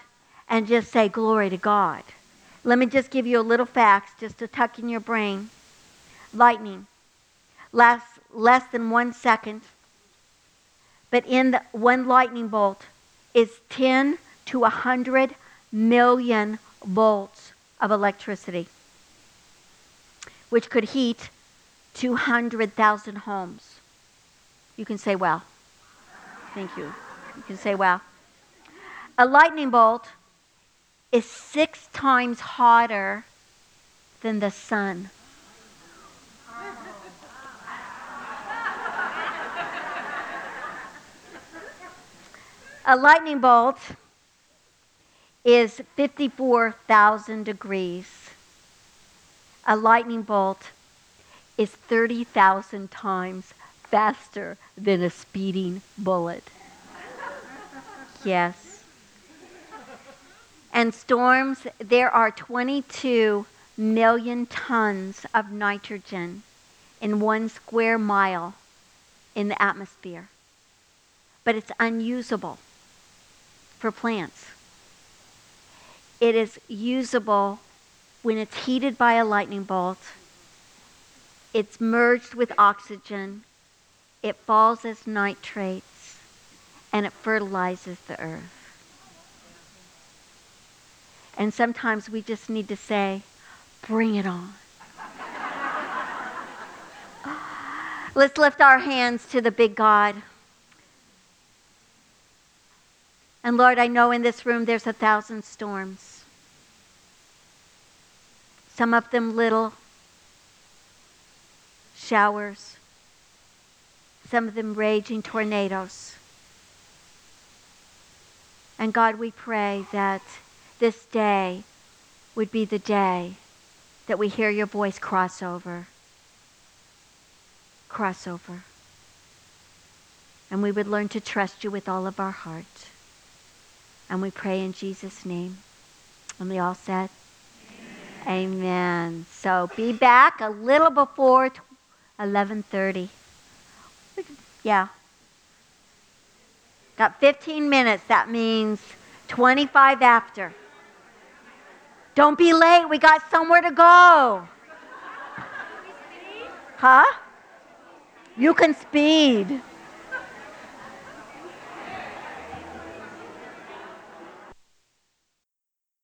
and just say, Glory to God. Let me just give you a little facts just to tuck in your brain. Lightning. lasts less than one second. But in the one lightning bolt is 10 to 100 million volts of electricity, which could heat 200,000 homes. You can say, well. Thank you. You can say, well. A lightning bolt is six times hotter than the sun. A lightning bolt is 54,000 degrees. A lightning bolt is 30,000 times faster than a speeding bullet. Yes. And storms, there are 22 million tons of nitrogen in one square mile in the atmosphere. But it's unusable for plants. It is usable when it's heated by a lightning bolt. It's merged with oxygen. It falls as nitrates and it fertilizes the earth. And sometimes we just need to say, bring it on. *laughs* Let's lift our hands to the big God. And Lord, I know in this room there's a thousand storms. Some of them little showers, some of them raging tornadoes. And God, we pray that this day would be the day that we hear your voice cross over. Cross over. And we would learn to trust you with all of our heart. And we pray in Jesus' name. And we all said. Amen. So be back a little before 11:30. Yeah. Got 15 minutes. That means 25 after. Don't be late. We got somewhere to go. Huh? You can speed.